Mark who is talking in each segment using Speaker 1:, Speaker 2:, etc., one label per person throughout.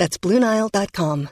Speaker 1: That's BlueNile.com.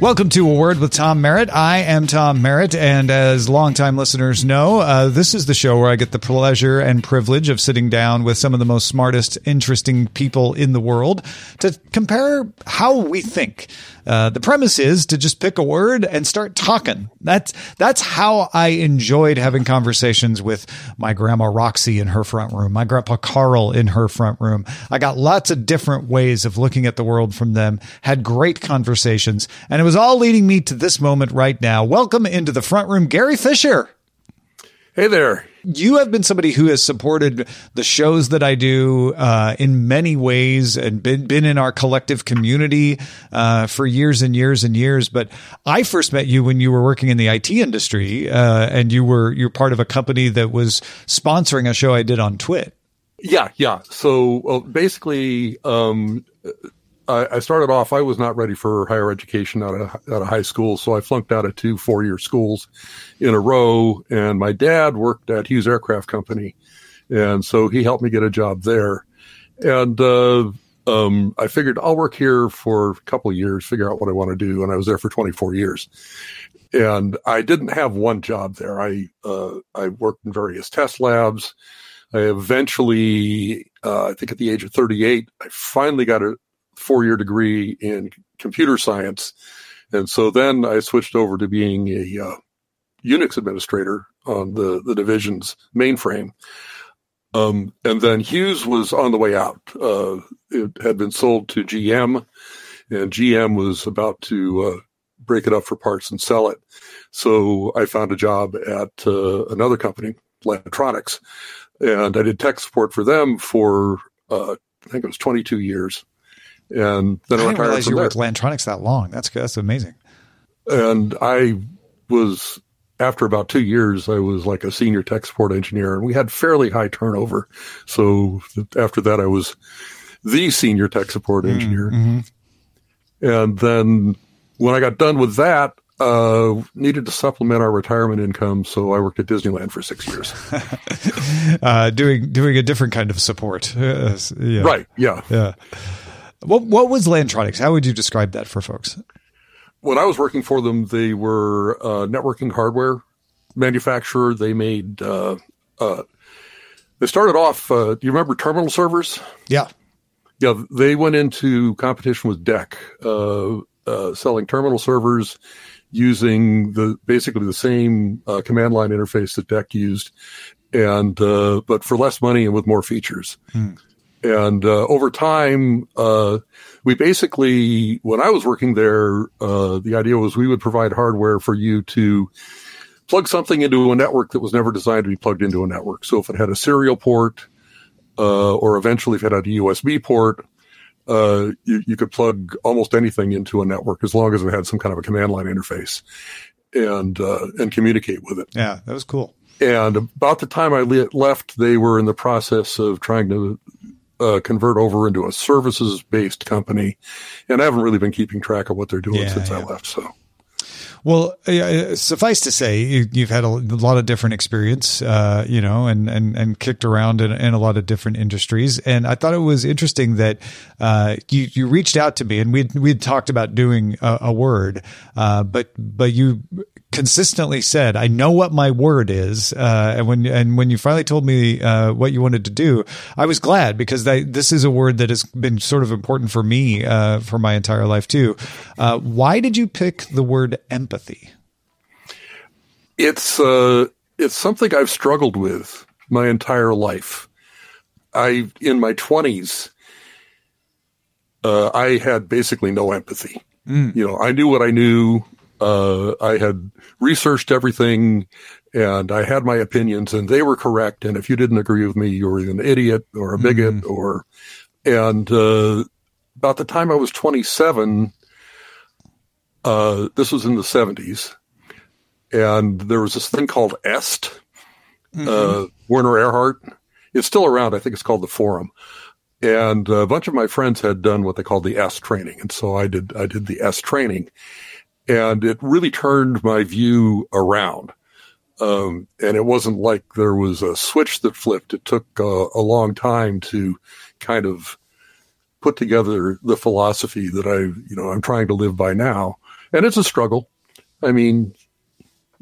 Speaker 2: Welcome to A Word with Tom Merritt. I am Tom Merritt, and as longtime listeners know, uh, this is the show where I get the pleasure and privilege of sitting down with some of the most smartest, interesting people in the world to compare how we think. Uh, the premise is to just pick a word and start talking. That's that's how I enjoyed having conversations with my grandma Roxy in her front room, my grandpa Carl in her front room. I got lots of different ways of looking at the world from them. Had great conversations, and it was all leading me to this moment right now. Welcome into the front room, Gary Fisher.
Speaker 3: Hey there
Speaker 2: you have been somebody who has supported the shows that I do uh, in many ways and been been in our collective community uh, for years and years and years. But I first met you when you were working in the IT industry, uh, and you were you're part of a company that was sponsoring a show I did on Twit.
Speaker 3: Yeah, yeah. So well, basically, um, I, started off, I was not ready for higher education out of, out of high school. So I flunked out of two four year schools in a row. And my dad worked at Hughes Aircraft Company. And so he helped me get a job there. And, uh, um, I figured I'll work here for a couple of years, figure out what I want to do. And I was there for 24 years. And I didn't have one job there. I, uh, I worked in various test labs. I eventually, uh, I think at the age of 38, I finally got a, four year degree in computer science. And so then I switched over to being a uh, Unix administrator on the, the division's mainframe. Um, and then Hughes was on the way out. Uh, it had been sold to GM, and GM was about to uh, break it up for parts and sell it. So I found a job at uh, another company, Lantronix, and I did tech support for them for uh, I think it was 22 years and then
Speaker 2: I didn't realize you
Speaker 3: were
Speaker 2: with Lantronix that long. That's that's amazing.
Speaker 3: And I was after about two years, I was like a senior tech support engineer, and we had fairly high turnover. So after that, I was the senior tech support mm, engineer. Mm-hmm. And then when I got done with that, uh, needed to supplement our retirement income, so I worked at Disneyland for six years,
Speaker 2: uh, doing doing a different kind of support. Uh,
Speaker 3: yeah. Right? Yeah.
Speaker 2: Yeah. What what was Lantronix? How would you describe that for folks?
Speaker 3: When I was working for them, they were a networking hardware manufacturer. They made uh, uh, they started off. Uh, do you remember terminal servers?
Speaker 2: Yeah,
Speaker 3: yeah. They went into competition with DEC, uh, uh, selling terminal servers using the basically the same uh, command line interface that DEC used, and but for less money and with more features. Hmm. And uh, over time, uh, we basically, when I was working there, uh, the idea was we would provide hardware for you to plug something into a network that was never designed to be plugged into a network. So if it had a serial port, uh, or eventually if it had a USB port, uh, you, you could plug almost anything into a network as long as it had some kind of a command line interface and uh, and communicate with it.
Speaker 2: Yeah, that was cool.
Speaker 3: And about the time I left, they were in the process of trying to uh, convert over into a services based company, and I haven't really been keeping track of what they're doing yeah, since yeah. I left. So.
Speaker 2: Well, uh, suffice to say, you, have had a, lot of different experience, uh, you know, and, and, and kicked around in, in, a lot of different industries. And I thought it was interesting that uh, you, you reached out to me and we'd, we'd talked about doing a, a word, uh, but, but you consistently said, "I know what my word is," uh, and when and when you finally told me uh, what you wanted to do, I was glad because I, this is a word that has been sort of important for me uh, for my entire life too. Uh, why did you pick the word empathy?
Speaker 3: It's uh, it's something I've struggled with my entire life. I in my twenties, uh, I had basically no empathy. Mm. You know, I knew what I knew uh, I had researched everything and I had my opinions and they were correct. And if you didn't agree with me, you were an idiot or a bigot mm. or, and, uh, about the time I was 27, uh, this was in the 70s, and there was this thing called EST, mm-hmm. uh, Werner Erhard. It's still around. I think it's called the Forum. And a bunch of my friends had done what they called the EST training. And so I did, I did the EST training and it really turned my view around. Um, and it wasn't like there was a switch that flipped. It took uh, a long time to kind of put together the philosophy that I, you know, I'm trying to live by now. And it's a struggle. I mean,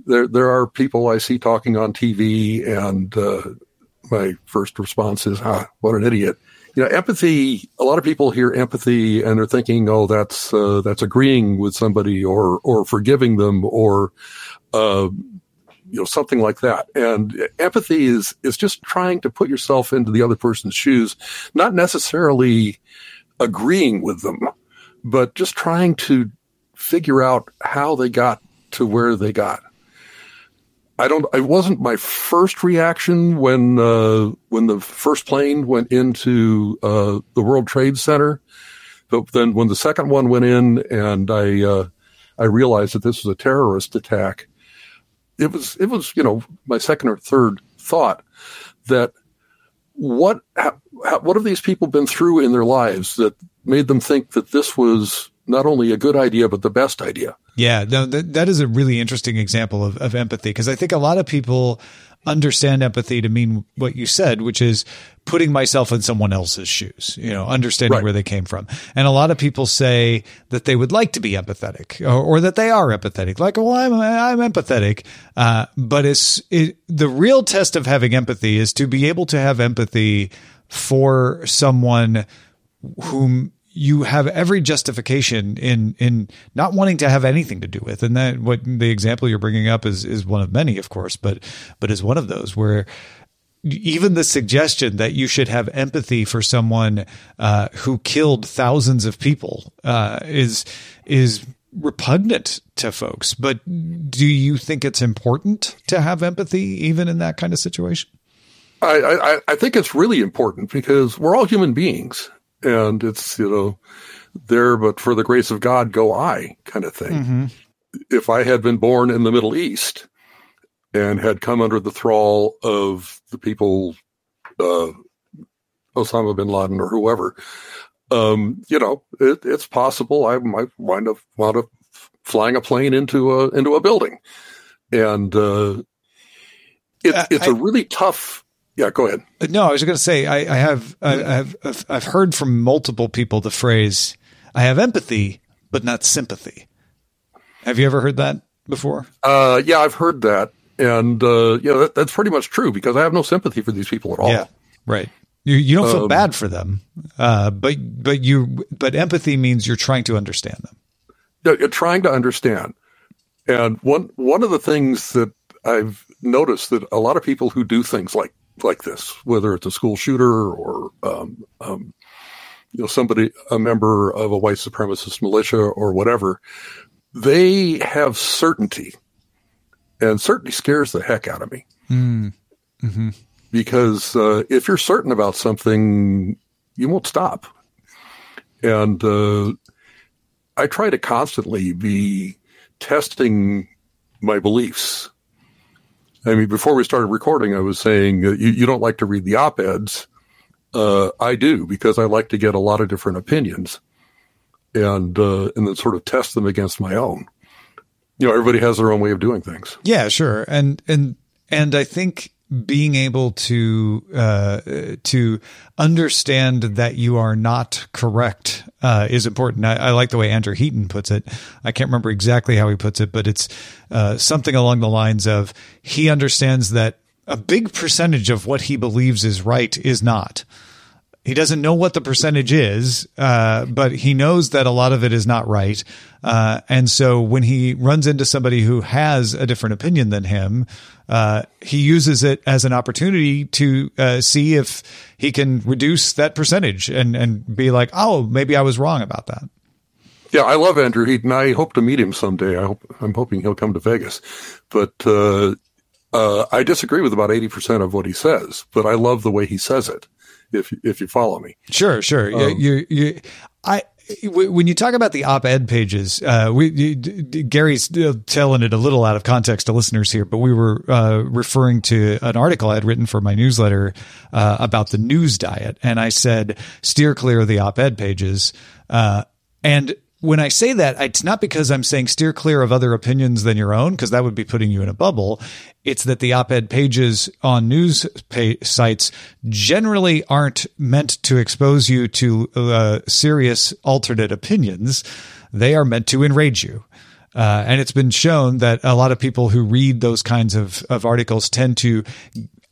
Speaker 3: there there are people I see talking on TV, and uh, my first response is, "Ah, what an idiot." You know, empathy. A lot of people hear empathy and they're thinking, "Oh, that's uh, that's agreeing with somebody, or or forgiving them, or uh, you know something like that." And empathy is is just trying to put yourself into the other person's shoes, not necessarily agreeing with them, but just trying to figure out how they got to where they got. I don't. It wasn't my first reaction when uh, when the first plane went into uh, the World Trade Center, but then when the second one went in, and I uh, I realized that this was a terrorist attack. It was it was you know my second or third thought that what how, what have these people been through in their lives that made them think that this was not only a good idea but the best idea?
Speaker 2: Yeah, no, that, that is a really interesting example of, of empathy because I think a lot of people understand empathy to mean what you said, which is putting myself in someone else's shoes, you know, understanding right. where they came from. And a lot of people say that they would like to be empathetic or, or that they are empathetic. Like, well, I'm, I'm empathetic. Uh, but it's, it, the real test of having empathy is to be able to have empathy for someone whom you have every justification in in not wanting to have anything to do with and that what the example you're bringing up is is one of many of course but but is one of those where even the suggestion that you should have empathy for someone uh, who killed thousands of people uh, is is repugnant to folks. But do you think it's important to have empathy even in that kind of situation?
Speaker 3: I, I, I think it's really important because we're all human beings and it's you know there but for the grace of god go i kind of thing mm-hmm. if i had been born in the middle east and had come under the thrall of the people uh, osama bin laden or whoever um, you know it, it's possible i might wind up wound up flying a plane into a into a building and uh, it, uh, it's I, a really tough yeah, go ahead.
Speaker 2: No, I was going to say I, I have I, have I've heard from multiple people the phrase "I have empathy, but not sympathy." Have you ever heard that before?
Speaker 3: Uh, yeah, I've heard that, and uh, yeah, that, that's pretty much true because I have no sympathy for these people at all.
Speaker 2: Yeah, right. You you don't feel um, bad for them, uh, but but you but empathy means you're trying to understand them.
Speaker 3: Yeah, you're trying to understand, and one one of the things that I've noticed that a lot of people who do things like like this, whether it's a school shooter or um, um, you know somebody, a member of a white supremacist militia or whatever, they have certainty, and certainty scares the heck out of me. Mm. Mm-hmm. Because uh, if you're certain about something, you won't stop. And uh, I try to constantly be testing my beliefs I mean, before we started recording, I was saying uh, you, you, don't like to read the op eds. Uh, I do because I like to get a lot of different opinions and uh, and then sort of test them against my own. You know, everybody has their own way of doing things.
Speaker 2: Yeah, sure, and and and I think being able to uh, to understand that you are not correct uh, is important. I, I, like the way Andrew Heaton puts it. I can't remember exactly how he puts it, but it's uh, something along the lines of he understands that a big percentage of what he believes is right is not. He doesn't know what the percentage is, uh, but he knows that a lot of it is not right. Uh, and so when he runs into somebody who has a different opinion than him, uh, he uses it as an opportunity to uh, see if he can reduce that percentage and, and be like, oh, maybe I was wrong about that.
Speaker 3: Yeah, I love Andrew Heaton. I hope to meet him someday. I hope I'm hoping he'll come to Vegas. But uh, uh, I disagree with about 80% of what he says, but I love the way he says it. If, if you follow me.
Speaker 2: Sure, sure. Um, you, you, you, I, when you talk about the op-ed pages, uh, we you, Gary's telling it a little out of context to listeners here, but we were uh, referring to an article I had written for my newsletter uh, about the news diet, and I said steer clear of the op-ed pages. Uh, and when I say that, it's not because I'm saying steer clear of other opinions than your own, because that would be putting you in a bubble. It's that the op-ed pages on news pay- sites generally aren't meant to expose you to uh, serious alternate opinions. They are meant to enrage you. Uh, and it's been shown that a lot of people who read those kinds of, of articles tend to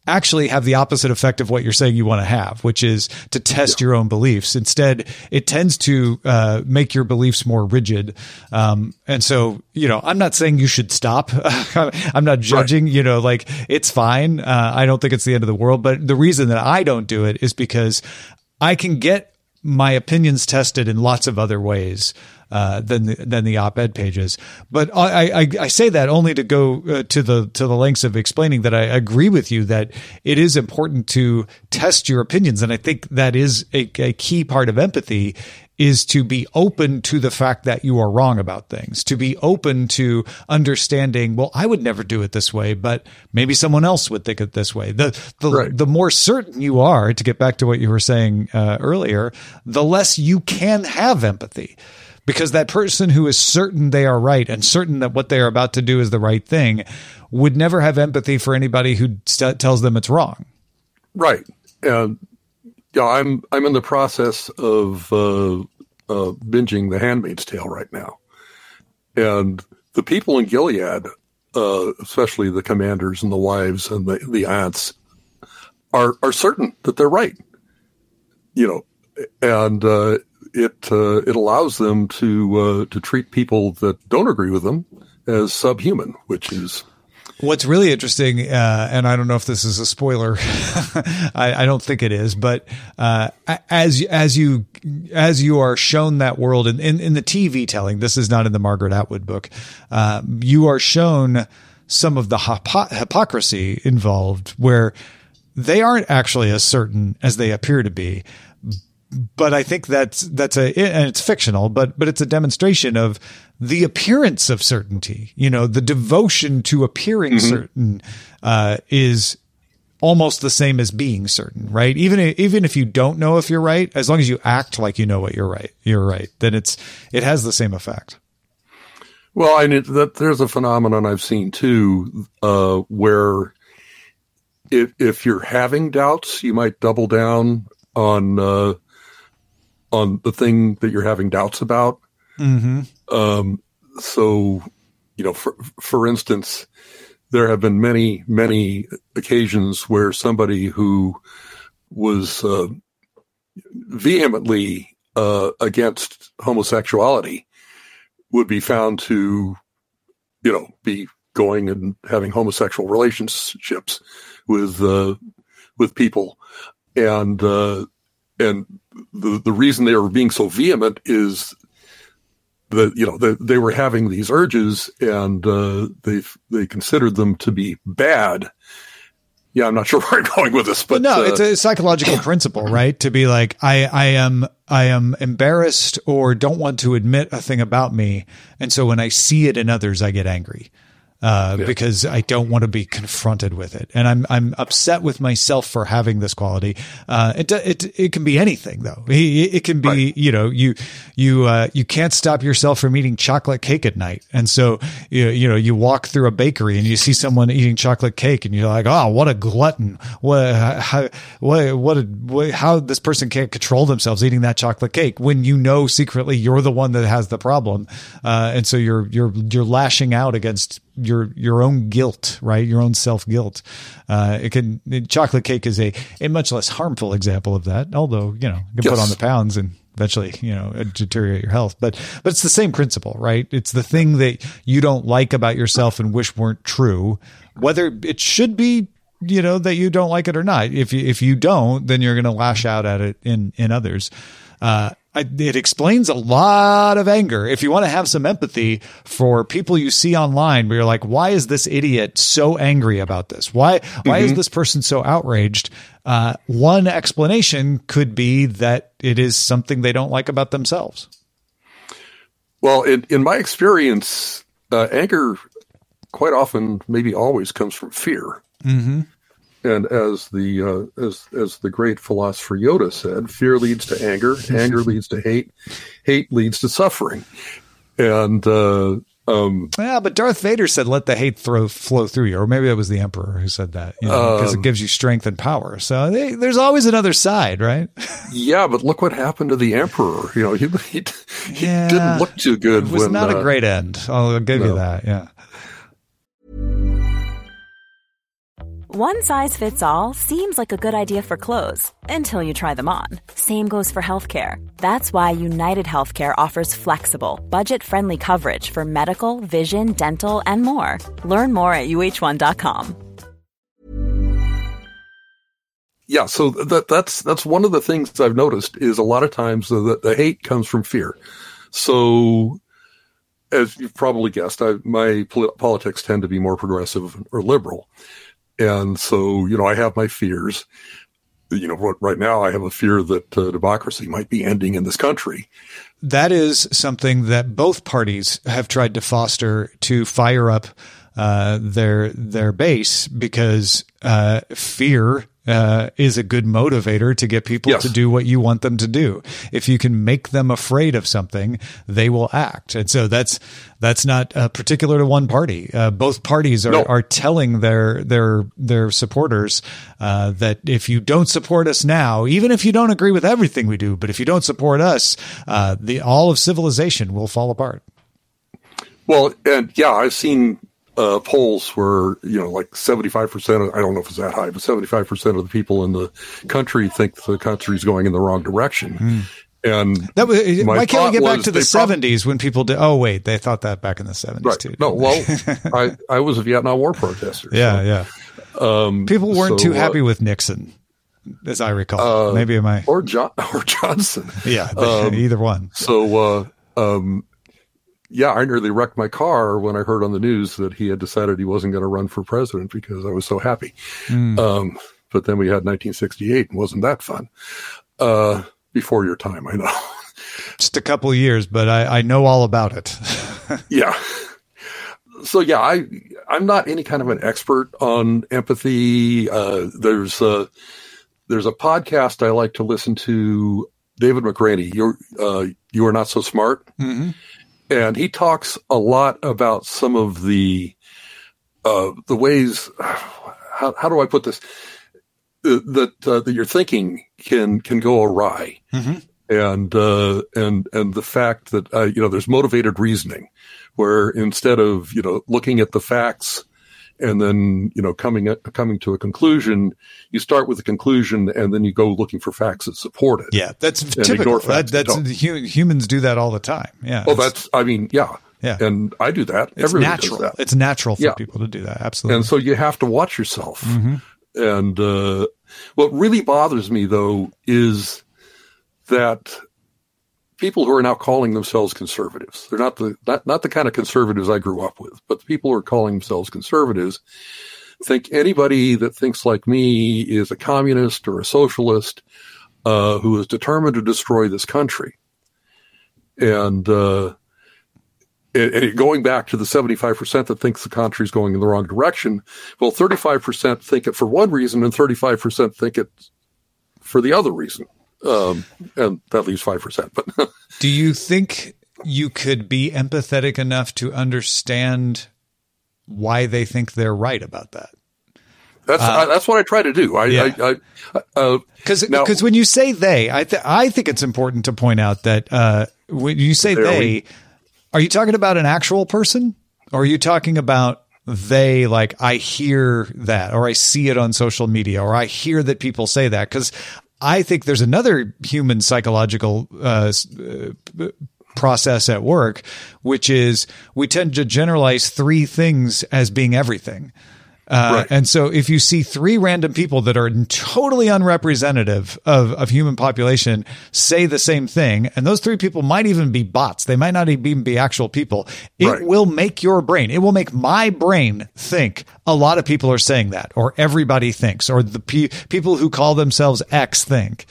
Speaker 2: actually have the opposite effect of what you're saying you want to have, which is to test yeah. your own beliefs. Instead, it tends to uh, make your beliefs more rigid. Um, and so, you know, I'm not saying you should stop. I'm not judging, right. you know, like it's fine. Uh, I don't think it's the end of the world. But the reason that I don't do it is because I can get my opinions tested in lots of other ways uh, than the, than the op-ed pages. But I, I, I say that only to go uh, to the to the lengths of explaining that I agree with you that it is important to test your opinions, and I think that is a, a key part of empathy is to be open to the fact that you are wrong about things, to be open to understanding, well, I would never do it this way, but maybe someone else would think it this way. The, the, right. the more certain you are, to get back to what you were saying uh, earlier, the less you can have empathy because that person who is certain they are right and certain that what they are about to do is the right thing would never have empathy for anybody who st- tells them it's wrong.
Speaker 3: Right. And yeah, I'm I'm in the process of uh, uh, binging The Handmaid's Tale right now, and the people in Gilead, uh, especially the commanders and the wives and the, the aunts, are are certain that they're right. You know, and uh, it uh, it allows them to uh, to treat people that don't agree with them as subhuman, which is
Speaker 2: What's really interesting, uh, and I don't know if this is a spoiler, I, I, don't think it is, but uh, as as you as you are shown that world in, in, in, the TV telling, this is not in the Margaret Atwood book, uh, you are shown some of the hypo- hypocrisy involved, where they aren't actually as certain as they appear to be but I think that's that's a and it's fictional, but but it's a demonstration of the appearance of certainty. You know, the devotion to appearing mm-hmm. certain uh, is almost the same as being certain, right? Even even if you don't know if you're right, as long as you act like you know what you're right, you're right. Then it's it has the same effect.
Speaker 3: Well, I mean, that there's a phenomenon I've seen too, uh, where if if you're having doubts, you might double down on uh, on the thing that you're having doubts about. Mm-hmm. Um, so, you know, for for instance, there have been many many occasions where somebody who was uh, vehemently uh, against homosexuality would be found to, you know, be going and having homosexual relationships with uh, with people, and uh, and the the reason they were being so vehement is that you know they, they were having these urges and uh, they they considered them to be bad. Yeah, I'm not sure where I'm going with this, but,
Speaker 2: no, uh, it's a psychological principle, right? To be like, I, I am, I am embarrassed or don't want to admit a thing about me, and so when I see it in others, I get angry uh, yeah. because I don't want to be confronted with it, and I'm I'm upset with myself for having this quality. Uh, it it it can be anything though. It, it can be right. you know you you uh, you can't stop yourself from eating chocolate cake at night, and so you you know you walk through a bakery and you see someone eating chocolate cake, and you're like, oh, what a glutton! What how what what, a, what how this person can't control themselves eating that chocolate cake when you know secretly you're the one that has the problem, uh, and so you're you're you're lashing out against your your own guilt, right? Your own self guilt. Uh, it can chocolate cake is a a much less harmful example of that. Although you know you can yes. put on the pounds and eventually you know deteriorate your health. But but it's the same principle, right? It's the thing that you don't like about yourself and wish weren't true. Whether it should be you know that you don't like it or not. If you if you don't, then you're going to lash out at it in in others. Uh, it explains a lot of anger. If you want to have some empathy for people you see online, where you're like, why is this idiot so angry about this? Why why mm-hmm. is this person so outraged? Uh, one explanation could be that it is something they don't like about themselves.
Speaker 3: Well, in, in my experience, uh, anger quite often, maybe always, comes from fear.
Speaker 2: Mm-hmm.
Speaker 3: And as the uh, as as the great philosopher Yoda said, fear leads to anger, anger leads to hate, hate leads to suffering, and uh, um,
Speaker 2: yeah, but Darth Vader said, "Let the hate throw, flow through you," or maybe it was the Emperor who said that, you know, because um, it gives you strength and power. So they, there's always another side, right?
Speaker 3: yeah, but look what happened to the Emperor. You know, he he, he yeah, didn't look too good.
Speaker 2: It was when, not uh, a great end. I'll give no. you that. Yeah.
Speaker 4: One size fits all seems like a good idea for clothes until you try them on. Same goes for healthcare. That's why United Healthcare offers flexible, budget friendly coverage for medical, vision, dental, and more. Learn more at uh1.com.
Speaker 3: Yeah, so that, that's that's one of the things I've noticed is a lot of times the, the hate comes from fear. So as you've probably guessed, I, my politics tend to be more progressive or liberal. And so, you know, I have my fears. You know, right now I have a fear that uh, democracy might be ending in this country.
Speaker 2: That is something that both parties have tried to foster to fire up uh, their their base because uh, fear uh, is a good motivator to get people yes. to do what you want them to do. If you can make them afraid of something, they will act. And so that's that's not uh, particular to one party. Uh, both parties are, no. are telling their their their supporters uh, that if you don't support us now, even if you don't agree with everything we do, but if you don't support us, uh, the all of civilization will fall apart.
Speaker 3: Well, and yeah, I've seen uh, polls where you know like 75% i don't know if it's that high but 75% of the people in the country think the country's going in the wrong direction. Mm. and
Speaker 2: that was, why can't we get back to the 70s when people did oh wait they thought that back in the 70s right. too
Speaker 3: no well I, I was a vietnam war protester
Speaker 2: yeah so, yeah. um, people weren't so, too happy uh, with nixon as i recall. Uh, maybe am i
Speaker 3: or john or johnson.
Speaker 2: Yeah um, either one.
Speaker 3: so uh, um, yeah, I nearly wrecked my car when I heard on the news that he had decided he wasn't going to run for president because I was so happy. Mm. Um, but then we had 1968 and wasn't that fun? Uh, before your time, I know.
Speaker 2: Just a couple of years, but I, I know all about it.
Speaker 3: yeah. So yeah, I I'm not any kind of an expert on empathy. Uh, there's a there's a podcast I like to listen to. David McRaney, you're uh, you are not so smart.
Speaker 2: Mm-hmm
Speaker 3: and he talks a lot about some of the uh, the ways. How, how do I put this? That uh, that your thinking can can go awry,
Speaker 2: mm-hmm.
Speaker 3: and uh, and and the fact that uh, you know there's motivated reasoning, where instead of you know looking at the facts and then you know coming at, coming to a conclusion you start with a conclusion and then you go looking for facts that support it.
Speaker 2: Yeah that's typical. that, that's humans do that all the time. Yeah.
Speaker 3: Well that's i mean yeah.
Speaker 2: Yeah.
Speaker 3: And i do that.
Speaker 2: It's
Speaker 3: Everybody
Speaker 2: natural.
Speaker 3: that.
Speaker 2: it's natural for yeah. people to do that. Absolutely.
Speaker 3: and so you have to watch yourself.
Speaker 2: Mm-hmm.
Speaker 3: and uh, what really bothers me though is that people who are now calling themselves conservatives. They're not the not, not the kind of conservatives I grew up with, but the people who are calling themselves conservatives think anybody that thinks like me is a communist or a socialist uh, who is determined to destroy this country. And, uh, and going back to the 75% that thinks the country is going in the wrong direction, well, 35% think it for one reason and 35% think it for the other reason um, and that leaves five percent. But
Speaker 2: do you think you could be empathetic enough to understand why they think they're right about that?
Speaker 3: That's uh, I, that's what I try to do. I
Speaker 2: because
Speaker 3: uh,
Speaker 2: because when you say they, I th- I think it's important to point out that uh, when you say they, we, are you talking about an actual person, or are you talking about they like I hear that or I see it on social media or I hear that people say that because I think there's another human psychological uh, uh, process at work, which is we tend to generalize three things as being everything. Uh,
Speaker 3: Right.
Speaker 2: And so if you see three random people that are totally unrepresentative of, of human population say the same thing, and those three people might even be bots, they might not even be actual people, it
Speaker 3: Right.
Speaker 2: will make your brain, it will make my brain think a lot of people are saying that, or everybody thinks, or the pe- people who call themselves X think,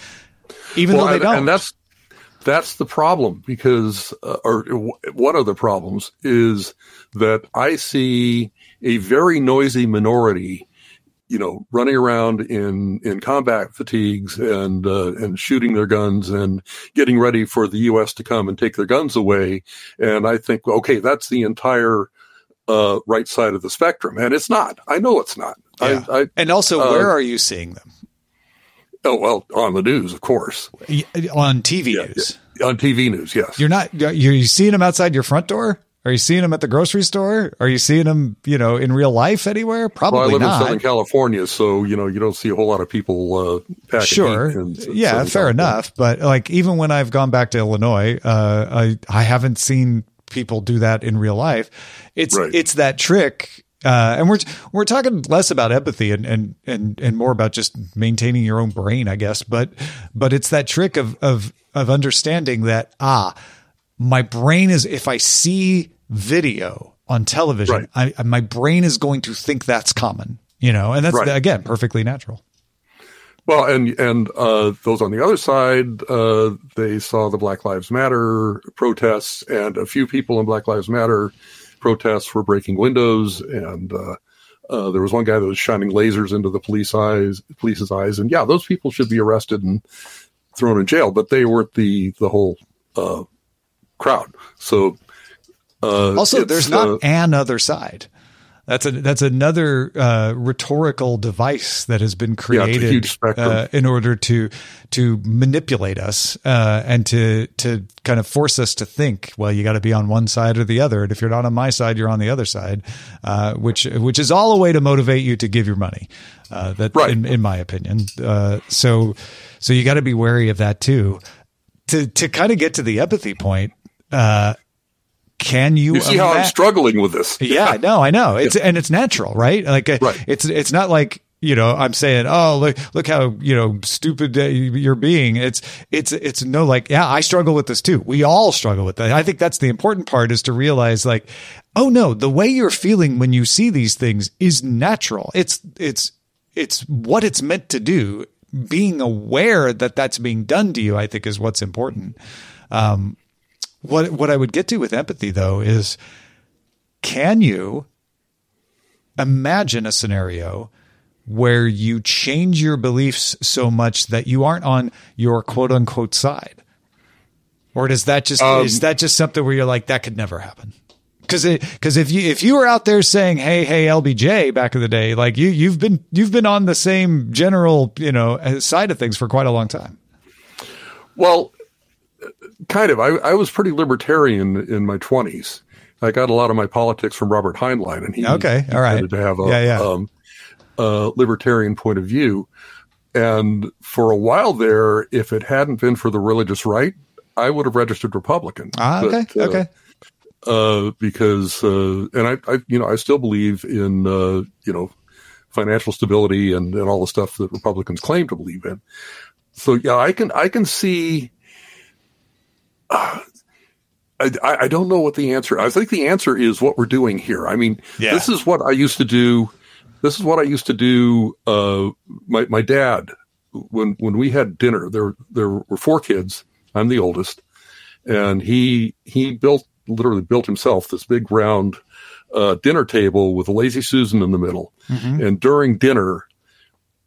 Speaker 2: even though they
Speaker 3: and,
Speaker 2: don't.
Speaker 3: and that's that's the problem because, uh, or w- one of the problems is that I see a very noisy minority, you know, running around in in combat fatigues and uh, and shooting their guns and getting ready for the U.S. to come and take their guns away. And I think, okay, that's the entire uh, right side of the spectrum, and it's not. I know it's not.
Speaker 2: Yeah.
Speaker 3: I, I
Speaker 2: and also,
Speaker 3: uh,
Speaker 2: where are you seeing them?
Speaker 3: oh well, on the news, of course,
Speaker 2: On TV
Speaker 3: Yeah,
Speaker 2: news.
Speaker 3: on TV news, yes.
Speaker 2: You're not. You're seeing them outside your front door? Are you seeing them at the grocery store? Are you seeing them, you know, in real life anywhere? Probably
Speaker 3: Well, I live
Speaker 2: not.
Speaker 3: in Southern California, so you know you don't see a whole lot of people uh, packing
Speaker 2: Sure. yeah,
Speaker 3: Southern
Speaker 2: fair
Speaker 3: California.
Speaker 2: enough. But like, even when I've gone back to Illinois, uh, I I haven't seen people do that in real life. It's
Speaker 3: Right.
Speaker 2: it's that trick. Uh, and we're we're talking less about empathy and, and and and more about just maintaining your own brain, I guess. But but it's that trick of of of understanding that ah, my brain is if I see video on television, I, my brain is going to think that's common, you know, and that's
Speaker 3: Right.
Speaker 2: again perfectly natural.
Speaker 3: Well, and and uh, those on the other side, uh, they saw the Black Lives Matter protests, and a few people in Black Lives Matter protests were breaking windows, and uh, uh, there was one guy that was shining lasers into the police eyes, police's eyes, and yeah, those people should be arrested and thrown in jail, but they weren't the the whole uh, crowd. So uh,
Speaker 2: Also, there's not
Speaker 3: uh,
Speaker 2: an other side. That's a that's another uh, rhetorical device that has been
Speaker 3: Yeah,
Speaker 2: created
Speaker 3: spectrum.
Speaker 2: uh, in order to to manipulate us uh, and to to kind of force us to think. Well, you got to be on one side or the other, and if you're not on my side, you're on the other side. Uh, which which is all a way to motivate you to give your money. Uh, that,
Speaker 3: Right.
Speaker 2: in, in my opinion. Uh, so so you got to be wary of that too. To to kind of get to the empathy point. Uh, can you,
Speaker 3: you see how I'm struggling with this?
Speaker 2: yeah, no, I know. It's and it's natural, right? Like uh,
Speaker 3: Right.
Speaker 2: it's it's not like you know I'm saying, oh look look how you know stupid you're being. It's it's it's no like yeah, I struggle with this too. We all struggle with that. I think that's the important part is to realize like, oh no, the way you're feeling when you see these things is natural. It's it's it's what it's meant to do. Being aware that that's being done to you, I think, is what's important. Um, what what I would get to with empathy though is can you imagine a scenario where you change your beliefs so much that you aren't on your quote unquote side? Or does that just
Speaker 3: Um,
Speaker 2: is that just something where you're like that could never happen? Because because if you if you were out there saying hey hey LBJ back in the day like you you've been you've been on the same general you know side of things for quite a long time
Speaker 3: Well, kind of. I, I was pretty libertarian in my twenties. I got a lot of my politics from Robert Heinlein, and he
Speaker 2: Okay, all right.
Speaker 3: to have a,
Speaker 2: Yeah, yeah.
Speaker 3: Um, a libertarian point of view. And for a while there, if it hadn't been for the religious right, I would have registered Republican.
Speaker 2: ah okay
Speaker 3: But, uh,
Speaker 2: okay
Speaker 3: uh, because uh, and I, I you know I still believe in uh, you know financial stability and, and all the stuff that Republicans claim to believe in. So yeah, I can I can see. Uh, I, I I don't know what the answer. I think the answer is what we're doing here. I mean,
Speaker 2: Yeah.
Speaker 3: this is what I used to do. This is what I used to do. Uh, my my dad, when when we had dinner, there there were four kids. I'm the oldest, and he he built literally built himself this big round uh, dinner table with a lazy susan in the middle.
Speaker 2: Mm-hmm.
Speaker 3: And during dinner,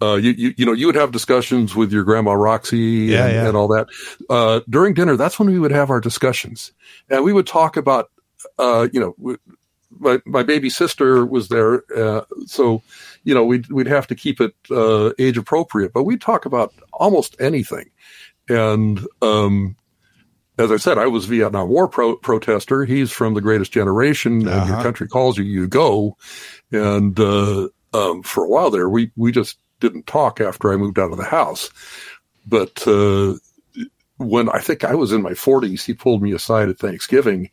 Speaker 3: uh, you, you you know you would have discussions with your grandma Roxy
Speaker 2: Yeah,
Speaker 3: and,
Speaker 2: yeah.
Speaker 3: and all that. Uh, during dinner, that's when we would have our discussions, and we would talk about uh, you know. my, my baby sister was there, uh, so you know we'd we'd have to keep it uh, age appropriate, but we'd talk about almost anything. And um, as I said, I was Vietnam War pro- protester. He's from the Greatest Generation, and
Speaker 2: Uh-huh.
Speaker 3: your country calls you, you go. And uh, um, for a while there, we we just didn't talk after I moved out of the house. But uh, when I think I was in my 40s, he pulled me aside at Thanksgiving,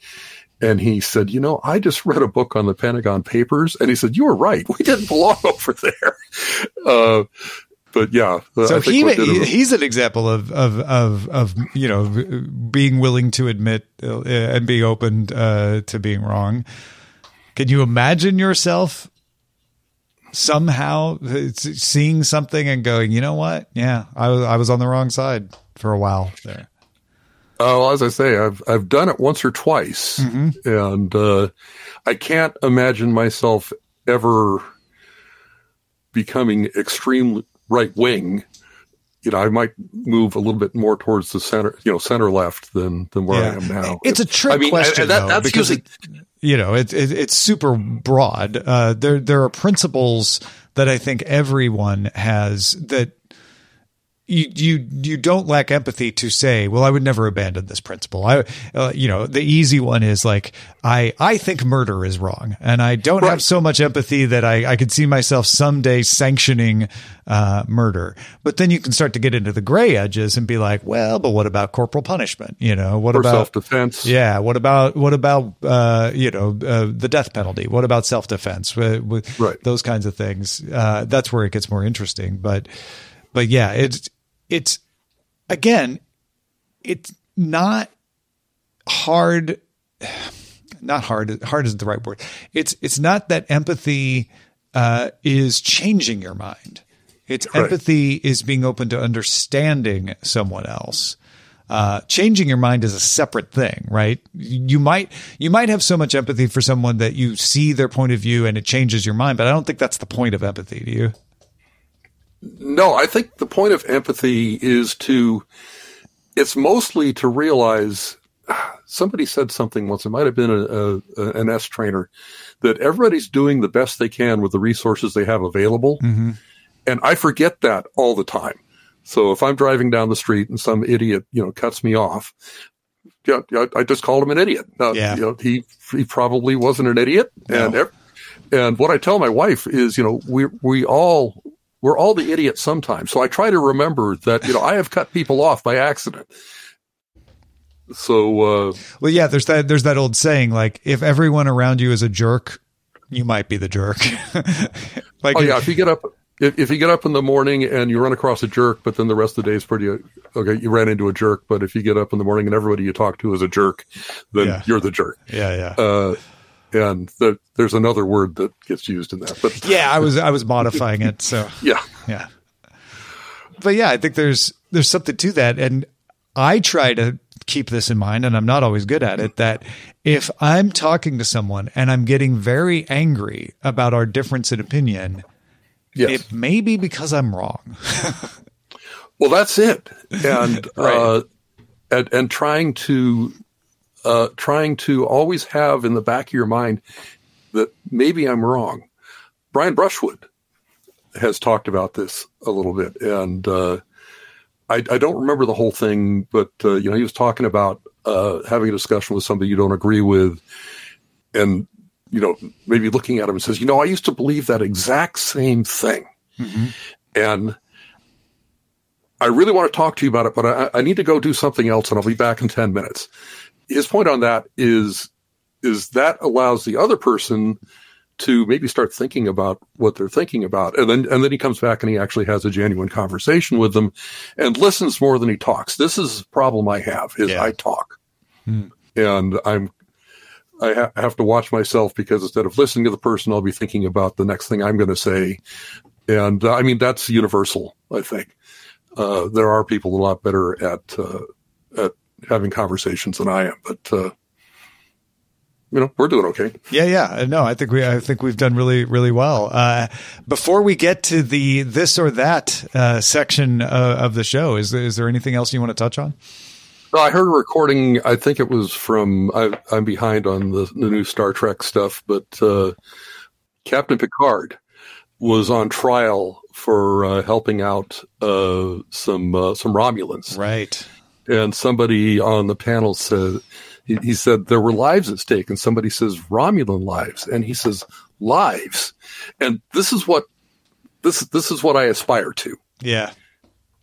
Speaker 3: and he said, "You know, I just read a book on the Pentagon Papers," and he said, "You were right. We didn't belong over there." Uh, but yeah,
Speaker 2: so he, he's an example of, of of of you know being willing to admit uh, and being open uh, to being wrong. Can you imagine yourself somehow seeing something and going, you know what? Yeah, I was I was on the wrong side for a while there.
Speaker 3: Oh, as I say, I've I've done it once or twice, mm-hmm. and uh, I can't imagine myself ever becoming extreme right wing. You know, I might move a little bit more towards the center, you know, center left than than where yeah. I am now.
Speaker 2: It's a trick I mean, question, I, that, though, because usually, it, you know, it, it, it's super broad. Uh, there there are principles that I think everyone has that you you you don't lack empathy to say, well, I would never abandon this principle. I, uh, you know, the easy one is like, I I think murder is wrong, and I don't right. have so much empathy that I I could see myself someday sanctioning uh, murder. But then you can start to get into the gray edges and be like, well, but what about corporal punishment? You know, what
Speaker 3: or
Speaker 2: about
Speaker 3: self defense?
Speaker 2: Yeah, what about what about uh, you know uh, the death penalty? What about self defense? With, right. those kinds of things. Uh, that's where it gets more interesting, but but yeah, it's it's again, it's not hard. Not hard. Hard isn't the right word. It's it's not that empathy uh, is changing your mind. It's right. empathy is being open to understanding someone else. Uh, changing your mind is a separate thing, right? You might you might have so much empathy for someone that you see their point of view and it changes your mind, but I don't think that's the point of empathy. Do you?
Speaker 3: No, I think the point of empathy is to, it's mostly to realize somebody said something once, it might have been a, a, an EST trainer, that everybody's doing the best they can with the resources they have available. Mm-hmm. And I forget that all the time. So if I'm driving down the street and some idiot, you know, cuts me off, yeah, I just called him an idiot. Uh, yeah. You know, he, he probably wasn't an idiot. No. And, and what I tell my wife is, you know, we, we all we're all the idiots sometimes. So I try to remember that, you know, I have cut people off by accident. So, uh,
Speaker 2: well, yeah, there's that, there's that old saying, like, if everyone around you is a jerk, you might be the jerk.
Speaker 3: like, oh, yeah, if you get up, if, if you get up in the morning and you run across a jerk, but then the rest of the day is pretty okay. You ran into a jerk, but if you get up in the morning and everybody you talk to is a jerk, then yeah. you're the jerk.
Speaker 2: Yeah, yeah. Uh,
Speaker 3: and the, there's another word that gets used in that. But
Speaker 2: yeah, I was I was modifying it. So
Speaker 3: yeah,
Speaker 2: yeah. But yeah, I think there's there's something to that, and I try to keep this in mind, and I'm not always good at it. That if I'm talking to someone and I'm getting very angry about our difference in opinion, yes. it may be because I'm wrong.
Speaker 3: well, that's it, and right. uh, and, and trying to uh, trying to always have in the back of your mind that maybe I'm wrong. Brian Brushwood has talked about this a little bit, and uh, I, I, don't remember the whole thing, but uh, you know, he was talking about uh, having a discussion with somebody you don't agree with, and you know, maybe looking at him and says, "You know, I used to believe that exact same thing," mm-hmm. and I really want to talk to you about it, but I, I need to go do something else, and I'll be back in ten minutes his point on that is is that allows the other person to maybe start thinking about what they're thinking about. And then and then he comes back and he actually has a genuine conversation with them and listens more than he talks. This is a problem i have is yeah. i talk. Hmm. and i'm i ha- have to watch myself because instead of listening to the person i'll be thinking about the next thing i'm going to say. And uh, i mean that's universal i think. Uh, there are people a lot better at uh, at having conversations than I am, but uh, you know we're doing okay.
Speaker 2: Yeah, yeah. No, I think we I think we've done really really well. Uh, before we get to the this or that uh, section uh, of the show, is is there anything else you want to touch on?
Speaker 3: I heard a recording. I think it was from. I, am behind on the, the, new Star Trek stuff, but uh, Captain Picard was on trial for uh, helping out uh, some uh, some Romulans.
Speaker 2: Right
Speaker 3: and somebody on the panel said he, he, said there were lives at stake and somebody says romulan lives and he says lives and this is what this this is what i aspire to
Speaker 2: yeah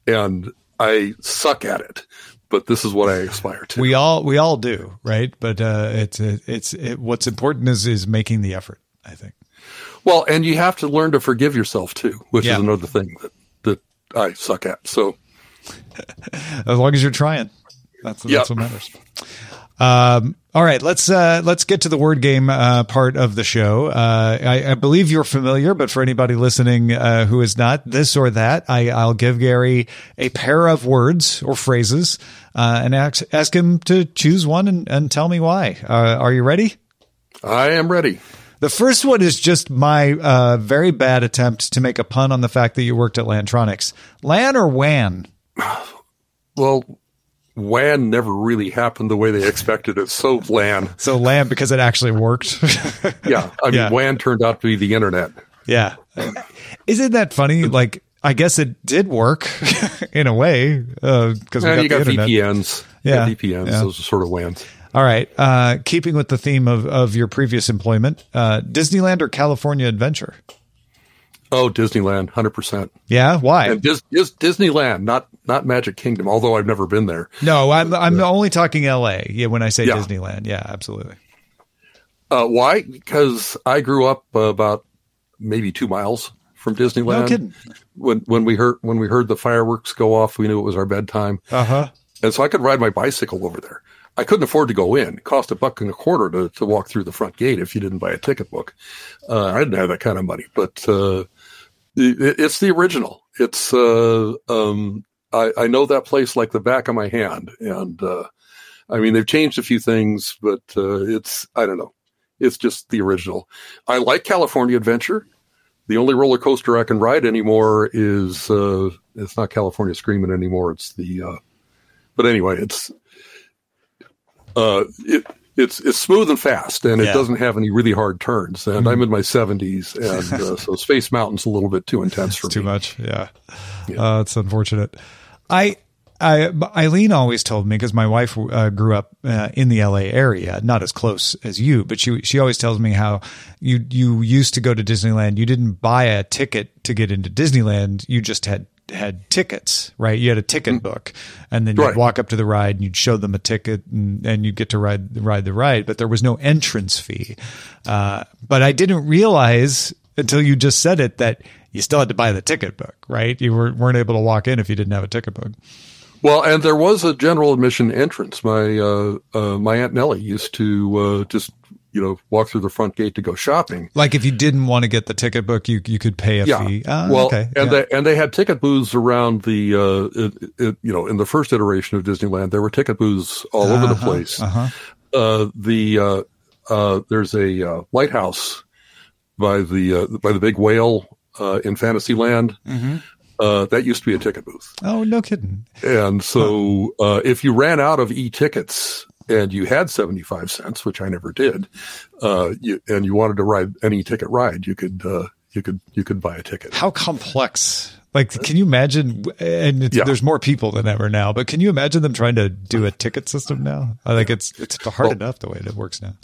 Speaker 3: and i suck at it but this is what I aspire to.
Speaker 2: We all we all do, right? But uh, it's it's it, what's important is is making the effort. I think.
Speaker 3: Well, and you have to learn to forgive yourself too, which
Speaker 2: Yeah.
Speaker 3: is another thing that that I suck at. So
Speaker 2: as long as you're trying. That's
Speaker 3: Yep.
Speaker 2: that's what matters. Um, all right, let's uh, let's get to the word game uh, part of the show. Uh, I, I believe you're familiar, but for anybody listening uh, who is not, this or that, I, I'll give Gary a pair of words or phrases uh, and ask, ask him to choose one and, and tell me why. Uh, are you ready?
Speaker 3: I am ready.
Speaker 2: The first one is just my uh, very bad attempt to make a pun on the fact that you worked at Lantronix. LAN or WAN?
Speaker 3: Well, WAN never really happened the way they expected it. So LAN,
Speaker 2: So LAN because it actually worked.
Speaker 3: yeah. I mean,
Speaker 2: Yeah.
Speaker 3: WAN turned out to be the internet.
Speaker 2: Yeah. Isn't that funny? Like, I guess it did work in a way because we got
Speaker 3: you
Speaker 2: the
Speaker 3: got
Speaker 2: internet.
Speaker 3: VPNs.
Speaker 2: Yeah.
Speaker 3: Yeah, VPNs.
Speaker 2: Yeah.
Speaker 3: Those are sort of WANs.
Speaker 2: All right. Uh, keeping with the theme of, of your previous employment, uh, Disneyland or California Adventure?
Speaker 3: Oh, Disneyland, hundred percent.
Speaker 2: Yeah. Why?
Speaker 3: And Dis- Dis- Disneyland, not not Magic Kingdom. Although I've never been there.
Speaker 2: no, I'm I'm only talking L.A. Yeah, when I say
Speaker 3: Yeah.
Speaker 2: Disneyland. Yeah, absolutely.
Speaker 3: Uh, why? Because I grew up uh, about maybe two miles from Disneyland.
Speaker 2: No kidding.
Speaker 3: When when we heard when we heard the fireworks go off, we knew it was our bedtime,
Speaker 2: Uh huh.
Speaker 3: and so I could ride my bicycle over there. I couldn't afford to go in. It cost a buck and a quarter to, to walk through the front gate if you didn't buy a ticket book. Uh, I didn't have that kind of money, but uh, it's the original. It's uh, um, I, I know that place like the back of my hand, and uh, I mean they've changed a few things, but uh, it's I don't know. It's just the original. I like California Adventure. The only roller coaster I can ride anymore is uh, it's not California Screaming anymore. It's the uh, but anyway, it's uh, it, it's it's smooth and fast, and
Speaker 2: Yeah.
Speaker 3: it doesn't have any really hard turns. And I'm in my 70s, and uh, so Space Mountain's a little bit too intense for
Speaker 2: It's too
Speaker 3: me.
Speaker 2: much. Yeah. Uh, it's unfortunate. I, I, Eileen always told me because my wife uh, grew up uh, in the LA area, not as close as you, but she she always tells me how you you used to go to Disneyland. You didn't buy a ticket to get into Disneyland. You just had had tickets, right? You had a ticket book, and then you'd
Speaker 3: Right.
Speaker 2: walk up to the ride and you'd show them a ticket, and, and you'd get to ride ride the ride. But there was no entrance fee. Uh, but I didn't realize until you just said it that you still had to buy the ticket book, right? You were, weren't able to walk in if you didn't have a ticket book.
Speaker 3: Well, and there was a general admission entrance. My uh, uh, my aunt Nellie used to uh, just you know walk through the front gate to go shopping.
Speaker 2: Like if you didn't want to get the ticket book, you you could pay a
Speaker 3: Yeah.
Speaker 2: fee. Ah,
Speaker 3: well,
Speaker 2: okay.
Speaker 3: and
Speaker 2: yeah.
Speaker 3: they and they had ticket booths around the uh, it, it, you know in the first iteration of Disneyland there were ticket booths all over the place.
Speaker 2: uh-huh.
Speaker 3: Uh, the uh, uh, there's a uh, lighthouse by the uh, by the big whale uh, in Fantasyland.
Speaker 2: Mm-hmm.
Speaker 3: Uh, that used to be a ticket booth,
Speaker 2: oh, no kidding.
Speaker 3: and so uh, if you ran out of e-tickets and you had seventy five cents, which I never did, uh, you, and you wanted to ride any ticket ride, you could uh, you could you could buy a ticket.
Speaker 2: How complex. Like, can you imagine? And it's,
Speaker 3: Yeah.
Speaker 2: there's more people than ever now, but can you imagine them trying to do a ticket system now? I think it's it's hard
Speaker 3: Well-
Speaker 2: enough the way it works now.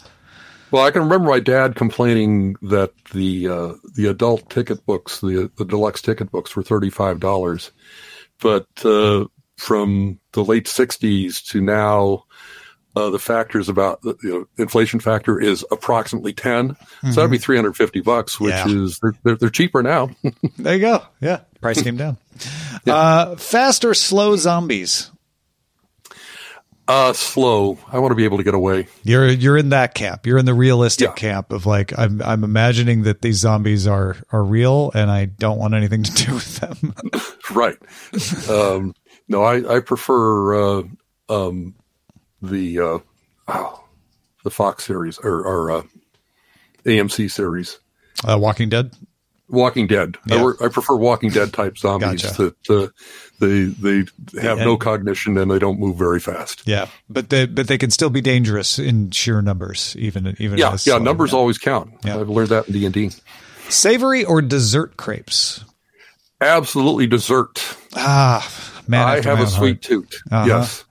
Speaker 3: Well, I can remember my dad complaining that the uh, the adult ticket books, the the deluxe ticket books, were thirty five dollars, but uh, from the late '60s to now, uh, the factors about the you know, inflation factor is approximately 10 So that'd be three hundred fifty bucks, which
Speaker 2: Mm-hmm. Yeah.
Speaker 3: is they're, they're cheaper now.
Speaker 2: There you go. Yeah, price came down. Uh, fast or slow zombies?
Speaker 3: uh, slow. I want to be able to get away.
Speaker 2: You're you're in that camp. You're in the realistic
Speaker 3: Yeah.
Speaker 2: camp of like I'm I'm imagining that these zombies are are real and I don't want anything to do with them.
Speaker 3: Right. um, no, I, I prefer uh, um, the uh, oh, the Fox series or, or uh, AMC series,
Speaker 2: Uh, Walking Dead.
Speaker 3: Walking Dead. I,
Speaker 2: Yeah.
Speaker 3: I prefer Walking Dead type zombies
Speaker 2: Gotcha.
Speaker 3: that uh, they they have no cognition and they don't move very fast.
Speaker 2: Yeah, but they but they can still be dangerous in sheer numbers, even even
Speaker 3: Yeah, yeah. Numbers always count.
Speaker 2: Yeah.
Speaker 3: I've learned that in D and D.
Speaker 2: Savory or dessert crepes?
Speaker 3: Absolutely dessert.
Speaker 2: Ah, man,
Speaker 3: I have a sweet
Speaker 2: heart.
Speaker 3: tooth.
Speaker 2: Uh-huh.
Speaker 3: Yes.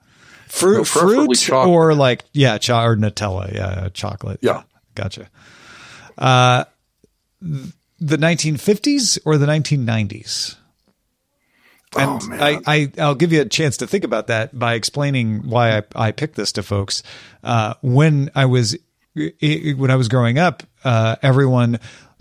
Speaker 2: Fruit,
Speaker 3: No,
Speaker 2: fruit
Speaker 3: chocolate.
Speaker 2: or like yeah, cho- or Nutella, yeah, chocolate.
Speaker 3: Yeah.
Speaker 2: gotcha. Uh, the 1950s or the 1990s? And
Speaker 3: Oh.
Speaker 2: I, I, I'll give you a chance to think about that by explaining why I, I picked this to folks. Uh, when I was when I was growing up, uh, everyone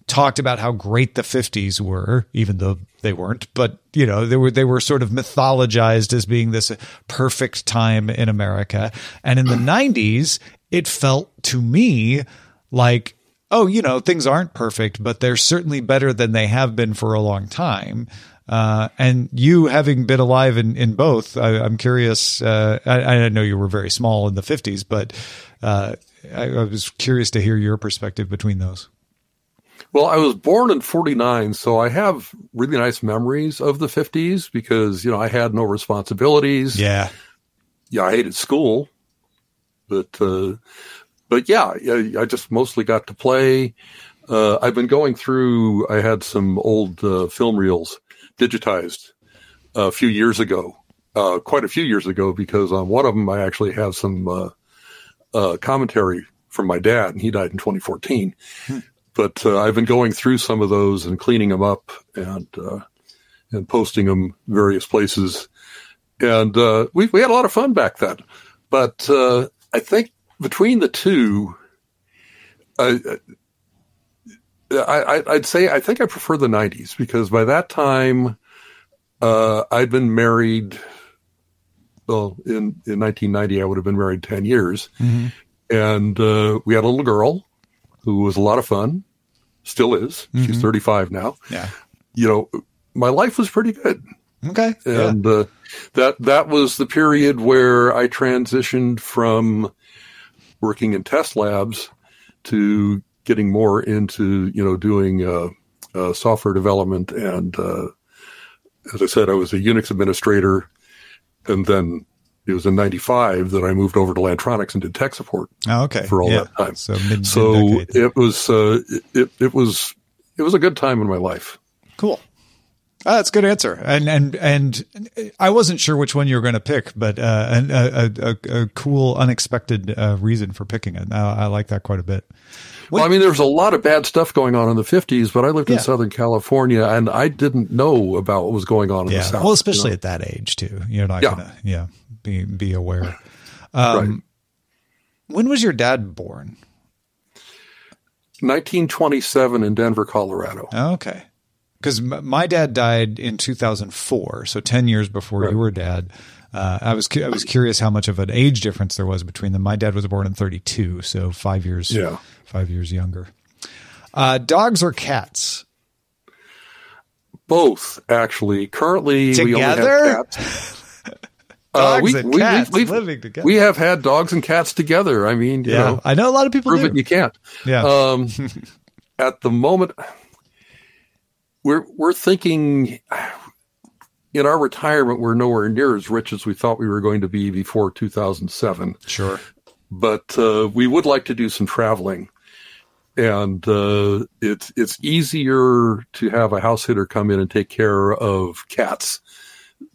Speaker 2: talked about how great the 50s were, even though they weren't. But you know, they were they were sort of mythologized as being this perfect time in America. And in the 90s, it felt to me like oh, you know, things aren't perfect, but they're certainly better than they have been for a long time. Uh, and you having been alive in, in both, I, I'm curious. Uh, I, I know you were very small in the 50s, but uh, I, I was curious to hear your perspective between those.
Speaker 3: Well, I was born in 49, so I have really nice memories of the 50s because, you know, I had no responsibilities.
Speaker 2: Yeah.
Speaker 3: Yeah, I hated school. But, uh, but yeah, I, I just mostly got to play. Uh, I've been going through, I had some old uh, film reels digitized a few years ago, uh, quite a few years ago, because on one of them I actually have some uh, uh, commentary from my dad, and he died in 2014 but uh, I've been going through some of those and cleaning them up and uh, and posting them various places, and uh, we we had a lot of fun back then. But uh, I think between the two, I, I I'd say I think I prefer the '90s because by that time uh, I'd been married. Well, in in 1990, I would have been married 10 years, and uh, we had a little girl who was a lot of fun, still is. She's 35 now.
Speaker 2: Yeah.
Speaker 3: You know, my life was pretty good.
Speaker 2: Okay. Yeah.
Speaker 3: And uh, that that was the period where I transitioned from working in test labs to getting more into you know doing uh, uh, software development. And uh, as I said, I was a Unix administrator, and then it was in '95 that I moved over to Lantronix and did tech support
Speaker 2: Oh, okay.
Speaker 3: for all
Speaker 2: yeah.
Speaker 3: that time.
Speaker 2: So mid
Speaker 3: So
Speaker 2: mid-decade.
Speaker 3: it was uh, it it was it was a good time in my life.
Speaker 2: Cool. Ah, that's a good answer. And and and I wasn't sure which one you were going to pick, but uh, an, a, a, a cool, unexpected uh, reason for picking it. I, I like that quite a bit.
Speaker 3: Well, I mean, there was a lot of bad stuff going on in the 50s, but I lived
Speaker 2: Yeah.
Speaker 3: in Southern California and I didn't know about what was going on in
Speaker 2: Yeah.
Speaker 3: the South.
Speaker 2: Well, especially
Speaker 3: you
Speaker 2: at that age too. You're not
Speaker 3: Yeah.
Speaker 2: gonna, yeah, be be aware. Um,
Speaker 3: right.
Speaker 2: When was your dad born?
Speaker 3: 1927 in Denver, Colorado.
Speaker 2: Okay. Because my dad died in 2004, so 10 years before
Speaker 3: Right.
Speaker 2: you were dad. Uh, I was cu- I was curious how much of an age difference there was between them. My dad was born in 32, so five years
Speaker 3: Yeah.
Speaker 2: five years younger. Uh, dogs or cats?
Speaker 3: Both, actually. Currently,
Speaker 2: Together?
Speaker 3: cats.
Speaker 2: Dogs and cats
Speaker 3: we've-
Speaker 2: living together.
Speaker 3: We have had dogs and cats together. I mean, you
Speaker 2: Yeah,
Speaker 3: know,
Speaker 2: I know a lot of people
Speaker 3: prove
Speaker 2: do.
Speaker 3: it you can't.
Speaker 2: yeah,
Speaker 3: Um, at the moment, we're we're thinking in our retirement, we're nowhere near as rich as we thought we were going to be before 2007.
Speaker 2: sure.
Speaker 3: But uh, we would like to do some traveling, and uh, it's it's easier to have a house sitter come in and take care of cats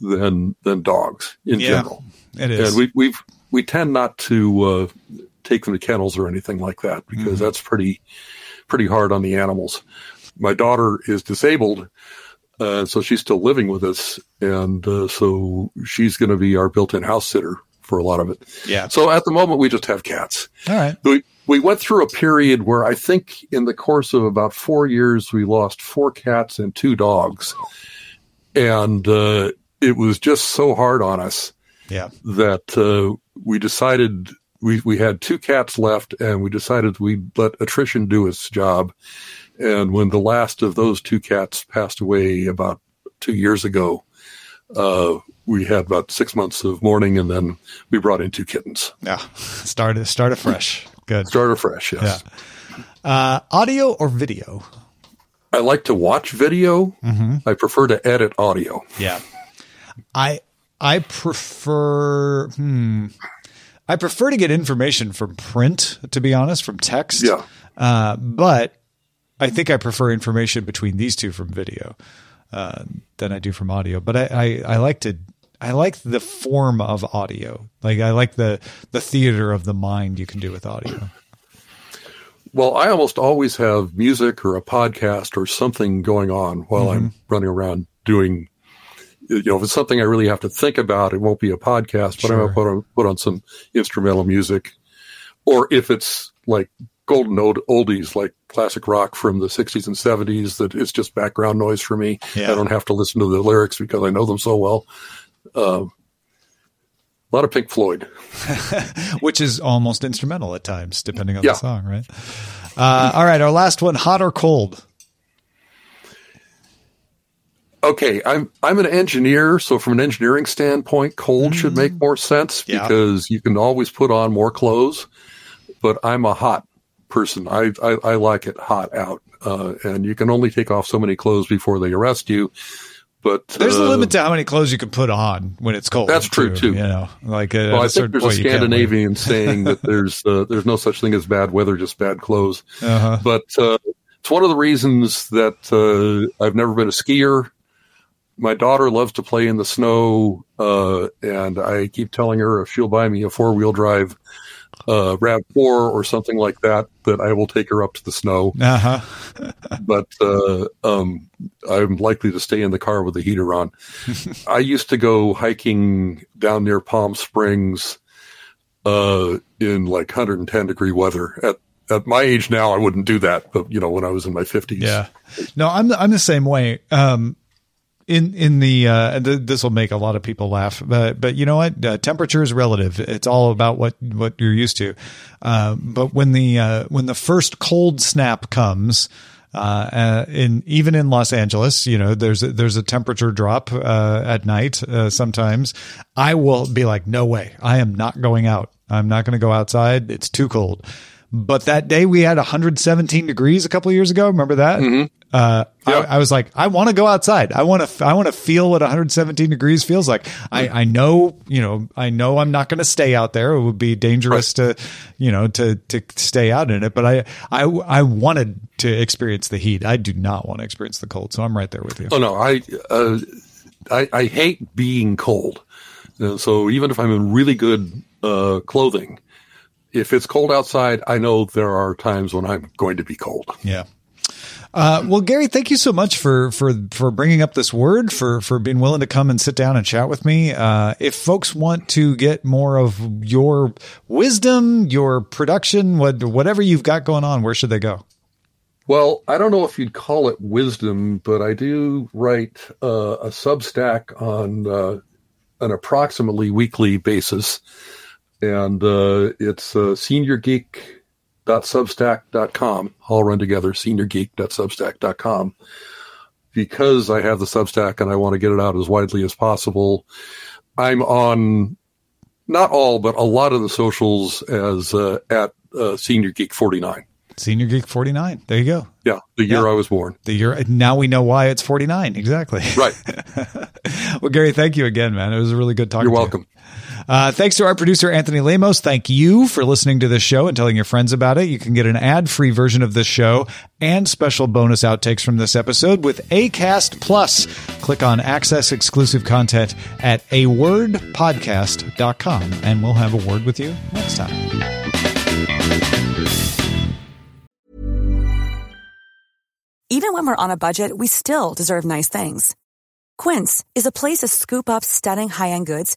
Speaker 3: than than dogs in
Speaker 2: Yeah,
Speaker 3: general.
Speaker 2: It is.
Speaker 3: And we we we tend not to uh, take them to kennels or anything like that because
Speaker 2: Mm-hmm.
Speaker 3: that's pretty pretty hard on the animals. My daughter is disabled, uh, so she's still living with us, and uh, so she's going to be our built-in house sitter for a lot of it.
Speaker 2: yeah.
Speaker 3: So at the moment, we just have cats.
Speaker 2: All right.
Speaker 3: We we went through a period where I think in the course of about four years we lost four cats and two dogs, and uh, it was just so hard on us
Speaker 2: Yeah.
Speaker 3: that uh, we decided we we had two cats left, and we decided we'd let attrition do its job. And when the last of those two cats passed away about two years ago, uh, we had about six months of mourning, and then we brought in two kittens.
Speaker 2: Yeah. Start start afresh. Good.
Speaker 3: Start afresh, yes.
Speaker 2: Uh, audio or video?
Speaker 3: I like to watch video.
Speaker 2: Mm-hmm.
Speaker 3: I prefer to edit audio.
Speaker 2: Yeah. I I prefer hmm I prefer to get information from print, to be honest, from text.
Speaker 3: Yeah.
Speaker 2: Uh, but I think I prefer information between these two from video uh, than I do from audio. But I, I, I like to I like the form of audio. Like I like the the theater of the mind you can do with audio.
Speaker 3: Well, I almost always have music or a podcast or something going on while I'm running around doing you know, if it's something I really have to think about, it won't be a podcast, but sure. I'm going to put on, put on some instrumental music. Or if it's like golden old, oldies, like classic rock from the 60s and 70s, that it's just background noise for me. Yeah. I don't have to listen to the lyrics because I know them so well. Uh, a lot of Pink Floyd,
Speaker 2: which is almost instrumental at times, depending on yeah. the song, right? Uh, all right, our last one: hot or cold?
Speaker 3: Okay, I'm I'm an engineer, so from an engineering standpoint, cold mm. should make more sense yeah. because you can always put on more clothes. But I'm a hot person. I I, I like it hot out, uh, and you can only take off so many clothes before they arrest you. But
Speaker 2: there's uh, a limit to how many clothes you can put on when it's cold.
Speaker 3: That's true too.
Speaker 2: You know, like
Speaker 3: a, well, I think there's a Scandinavian saying that there's uh, there's no such thing as bad weather, just bad clothes. Uh-huh. But uh, it's one of the reasons that uh, I've never been a skier my daughter loves to play in the snow, uh, and I keep telling her if she'll buy me a four wheel drive uh, Rav Four or something like that, that I will take her up to the snow.
Speaker 2: Uh-huh.
Speaker 3: but uh, um, I'm likely to stay in the car with the heater on. I used to go hiking down near Palm Springs uh, in like 110 degree weather. At at my age now, I wouldn't do that, but you know, when I was in my 50s.
Speaker 2: Yeah. No, I'm the, I'm the same way. Um, in in the uh, th- this will make a lot of people laugh, but but you know what? Uh, temperature is relative. It's all about what what you're used to. Uh, but when the uh, when the first cold snap comes. Uh, uh, in even in Los Angeles, you know, there's a, there's a temperature drop at night. sometimes I will be like, no way, I am not going out. I'm not going to go outside. It's too cold. But that day we had 117 degrees a couple years ago. Remember that? Mm-hmm. Uh, I, I, was like, I want to go outside. I want to, I want to feel what 117 degrees feels like. I, I know, you know, I know I'm not going to stay out there. It would be dangerous right. to, you know, to, to stay out in it. But I, I, I wanted to experience the heat. I do not want to experience the cold. So I'm right there with you.
Speaker 3: Oh no, I, uh, I, I hate being cold. So even if I'm in really good, uh, clothing, if it's cold outside, I know there are times when I'm going to be cold.
Speaker 2: Yeah. Uh, well, Gary, thank you so much for for for bringing up this word for for being willing to come and sit down and chat with me. Uh, if folks want to get more of your wisdom, your production, what whatever you've got going on, where should they go?
Speaker 3: Well, I don't know if you'd call it wisdom, but I do write uh, a Substack on uh, an approximately weekly basis and uh, it's uh, seniorgeek.substack.com, all run together, seniorgeek.substack.com. Because I have the Substack and I want to get it out as widely as possible, I'm on not all, but a lot of the socials as uh, at uh, Senior Geek 49.
Speaker 2: Senior Geek 49. There you go.
Speaker 3: Yeah, the year yeah. I was born.
Speaker 2: The year now we know why it's 49. Exactly.
Speaker 3: Right.
Speaker 2: well, Gary, thank you again, man. It was a really good talk.
Speaker 3: You're welcome.
Speaker 2: You. Uh, thanks to our producer, Anthony Lemos. Thank you for listening to this show and telling your friends about it. You can get an ad free version of this show and special bonus outtakes from this episode with ACAST Plus. Click on access exclusive content at a wordpodcast.com and we'll have a word with you next time.
Speaker 5: Even when we're on a budget, we still deserve nice things. Quince is a place to scoop up stunning high end goods